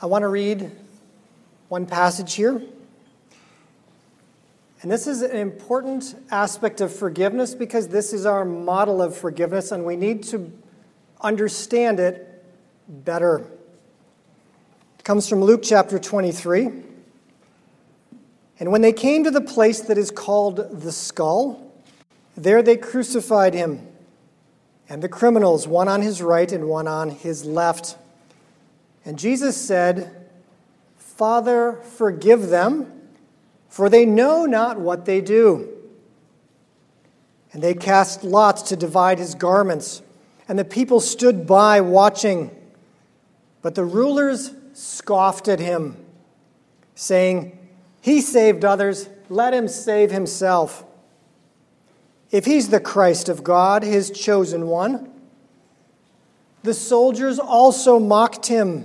I want to read one passage here. And this is an important aspect of forgiveness because this is our model of forgiveness, and we need to understand it better. It comes from Luke chapter 23. And when they came to the place that is called the skull, there they crucified him, and the criminals, one on his right and one on his left. And Jesus said, Father, forgive them, for they know not what they do. And they cast lots to divide his garments, and the people stood by watching. But the rulers scoffed at him, saying, He saved others, let him save himself. If he's the Christ of God, his chosen one, the soldiers also mocked him,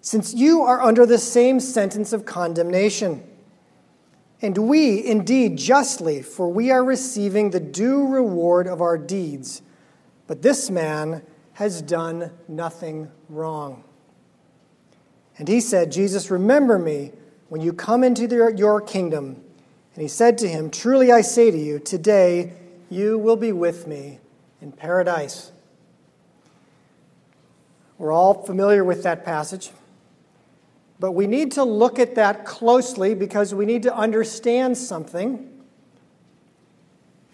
Since you are under the same sentence of condemnation. And we, indeed, justly, for we are receiving the due reward of our deeds. But this man has done nothing wrong. And he said, Jesus, remember me when you come into your kingdom. And he said to him, Truly I say to you, today you will be with me in paradise. We're all familiar with that passage. But we need to look at that closely because we need to understand something.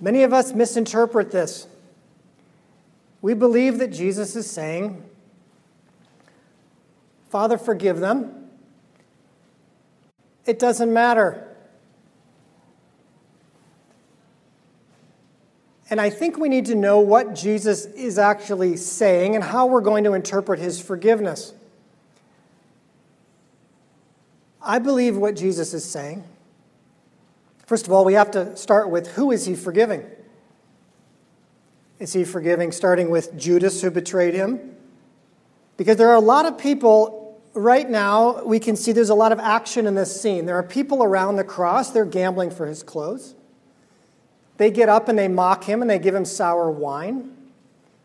Many of us misinterpret this. We believe that Jesus is saying, Father, forgive them. It doesn't matter. And I think we need to know what Jesus is actually saying and how we're going to interpret his forgiveness. I believe what Jesus is saying. First of all, we have to start with who is he forgiving? Is he forgiving starting with Judas who betrayed him? Because there are a lot of people right now, we can see there's a lot of action in this scene. There are people around the cross, they're gambling for his clothes. They get up and they mock him and they give him sour wine.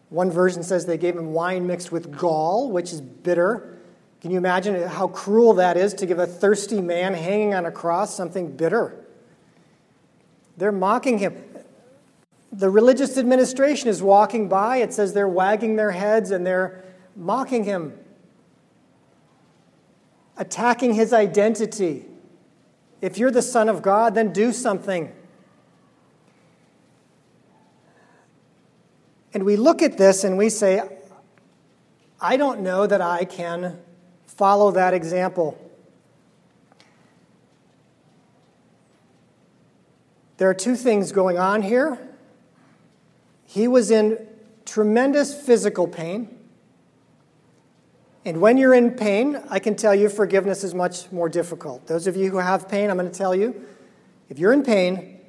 One version says they gave him wine mixed with gall, which is bitter. Can you imagine how cruel that is to give a thirsty man hanging on a cross something bitter? They're mocking him. The religious administration is walking by. It says they're wagging their heads and they're mocking him, attacking his identity. If you're the Son of God, then do something. And we look at this and we say, I don't know that I can follow that example. There are two things going on here. He was in tremendous physical pain. And when you're in pain, I can tell you forgiveness is much more difficult. Those of you who have pain, I'm going to tell you if you're in pain,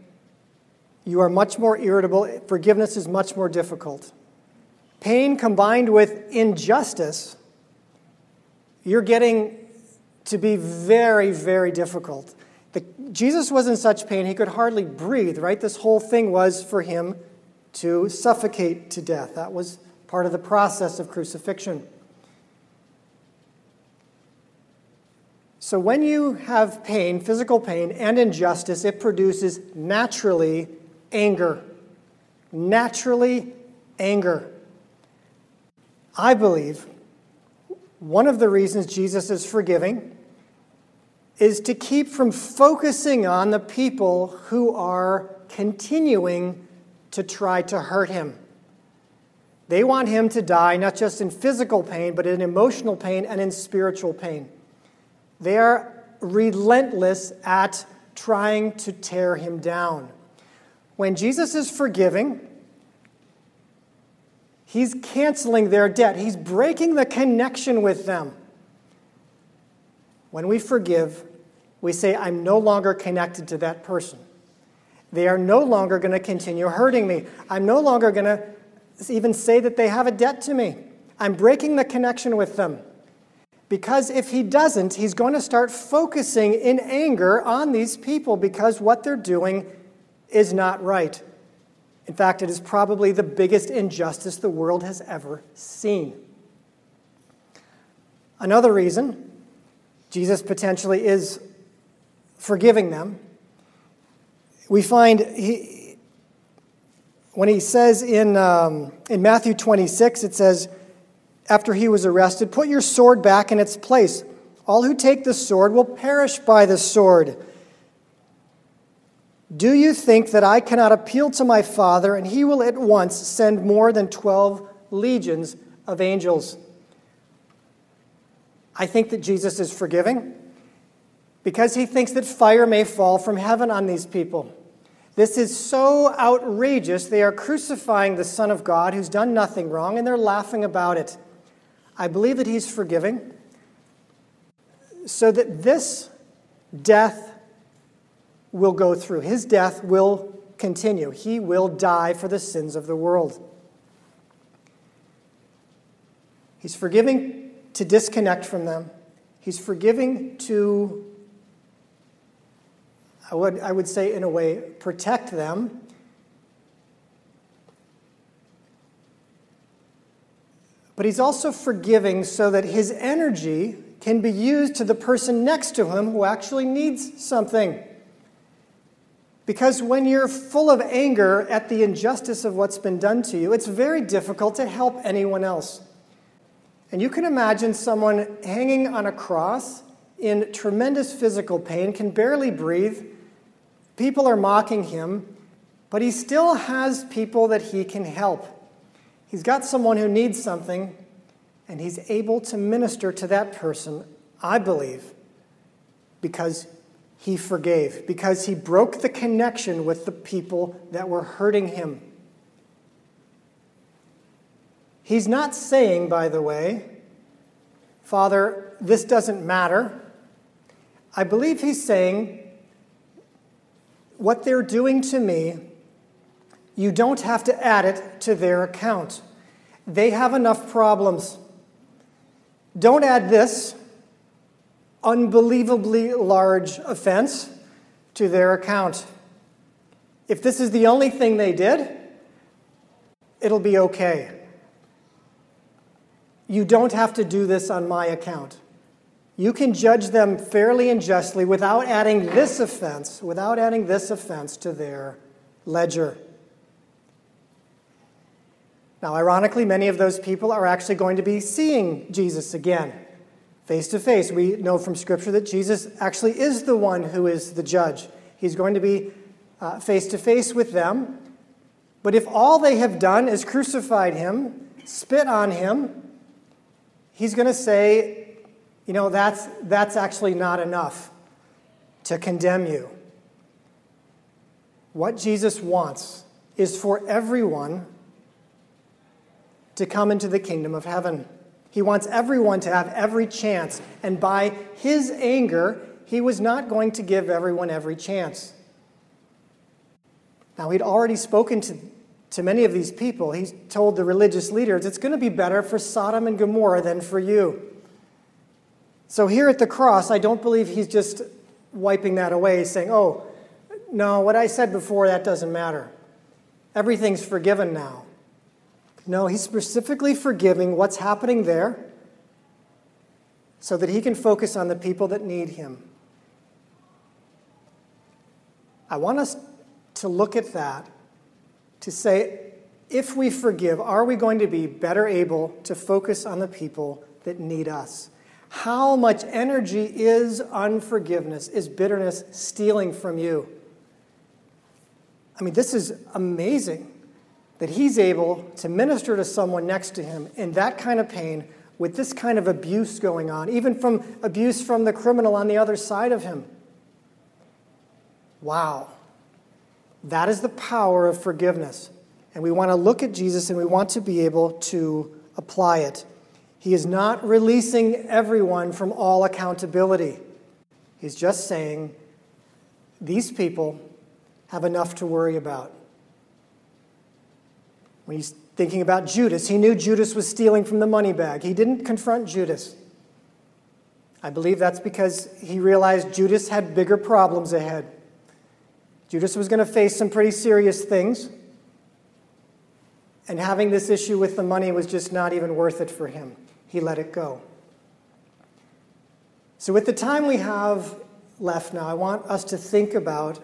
you are much more irritable. Forgiveness is much more difficult. Pain combined with injustice, you're getting to be very, very difficult. The, Jesus was in such pain, he could hardly breathe, right? This whole thing was for him to suffocate to death. That was part of the process of crucifixion. So, when you have pain, physical pain, and injustice, it produces naturally anger. Naturally, anger. I believe one of the reasons Jesus is forgiving is to keep from focusing on the people who are continuing to try to hurt him. They want him to die not just in physical pain, but in emotional pain and in spiritual pain. They are relentless at trying to tear him down. When Jesus is forgiving, he's canceling their debt, he's breaking the connection with them. When we forgive, we say, I'm no longer connected to that person. They are no longer going to continue hurting me. I'm no longer going to even say that they have a debt to me. I'm breaking the connection with them. Because if he doesn't, he's going to start focusing in anger on these people because what they're doing is not right. In fact, it is probably the biggest injustice the world has ever seen. Another reason Jesus potentially is forgiving them, we find he, when he says in, um, in Matthew 26, it says, after he was arrested, Put your sword back in its place. All who take the sword will perish by the sword. Do you think that I cannot appeal to my Father, and he will at once send more than 12 legions of angels? I think that Jesus is forgiving because he thinks that fire may fall from heaven on these people. This is so outrageous. They are crucifying the Son of God who's done nothing wrong, and they're laughing about it. I believe that he's forgiving so that this death will go through. His death will continue. He will die for the sins of the world. He's forgiving to disconnect from them. He's forgiving to, I would, I would say, in a way, protect them. But he's also forgiving so that his energy can be used to the person next to him who actually needs something. Because when you're full of anger at the injustice of what's been done to you, it's very difficult to help anyone else. And you can imagine someone hanging on a cross in tremendous physical pain, can barely breathe. People are mocking him, but he still has people that he can help. He's got someone who needs something, and he's able to minister to that person, I believe, because he forgave because he broke the connection with the people that were hurting him. He's not saying, by the way, Father, this doesn't matter. I believe he's saying, what they're doing to me, you don't have to add it to their account. They have enough problems. Don't add this unbelievably large offense to their account. If this is the only thing they did, it'll be okay. You don't have to do this on my account. You can judge them fairly and justly without adding this offense, without adding this offense to their ledger. Now, ironically, many of those people are actually going to be seeing Jesus again face to face. We know from Scripture that Jesus actually is the one who is the judge. He's going to be face to face with them. But if all they have done is crucified him, spit on him, he's going to say, you know, that's, that's actually not enough to condemn you. What Jesus wants is for everyone to come into the kingdom of heaven. He wants everyone to have every chance. And by his anger, he was not going to give everyone every chance. Now, he'd already spoken to, to many of these people. He told the religious leaders, it's going to be better for Sodom and Gomorrah than for you. So, here at the cross, I don't believe he's just wiping that away, saying, oh, no, what I said before, that doesn't matter. Everything's forgiven now. No, he's specifically forgiving what's happening there so that he can focus on the people that need him. I want us to look at that to say, if we forgive, are we going to be better able to focus on the people that need us? How much energy is unforgiveness, is bitterness stealing from you? I mean, this is amazing that he's able to minister to someone next to him in that kind of pain with this kind of abuse going on, even from abuse from the criminal on the other side of him. Wow. That is the power of forgiveness. And we want to look at Jesus and we want to be able to apply it. He is not releasing everyone from all accountability. He's just saying, these people have enough to worry about. When he's thinking about Judas, he knew Judas was stealing from the money bag. He didn't confront Judas. I believe that's because he realized Judas had bigger problems ahead. Judas was going to face some pretty serious things, and having this issue with the money was just not even worth it for him. He let it go. So, with the time we have left now, I want us to think about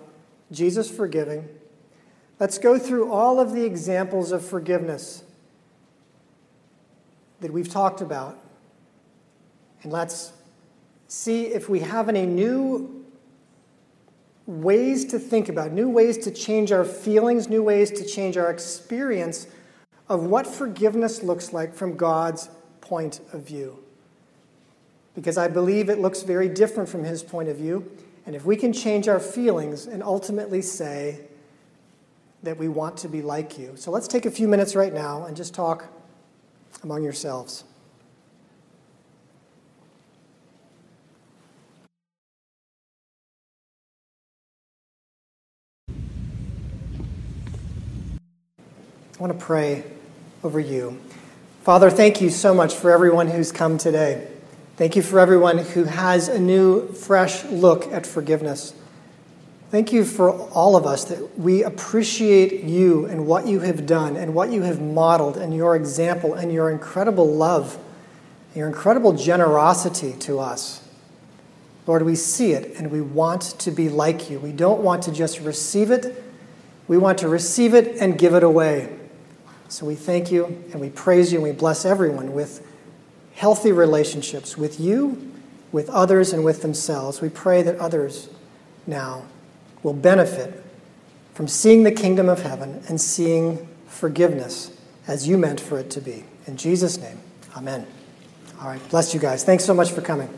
Jesus forgiving. Let's go through all of the examples of forgiveness that we've talked about. And let's see if we have any new ways to think about, new ways to change our feelings, new ways to change our experience of what forgiveness looks like from God's point of view. Because I believe it looks very different from His point of view. And if we can change our feelings and ultimately say that we want to be like you. So let's take a few minutes right now and just talk among yourselves. I want to pray over you. Father, thank you so much for everyone who's come today. Thank you for everyone who has a new, fresh look at forgiveness. Thank you for all of us that we appreciate you and what you have done and what you have modeled and your example and your incredible love, your incredible generosity to us. Lord, we see it and we want to be like you. We don't want to just receive it, we want to receive it and give it away. So we thank you and we praise you and we bless everyone with healthy relationships with you, with others, and with themselves. We pray that others now will benefit from seeing the kingdom of heaven and seeing forgiveness as you meant for it to be. In Jesus' name, amen. All right, bless you guys. Thanks so much for coming.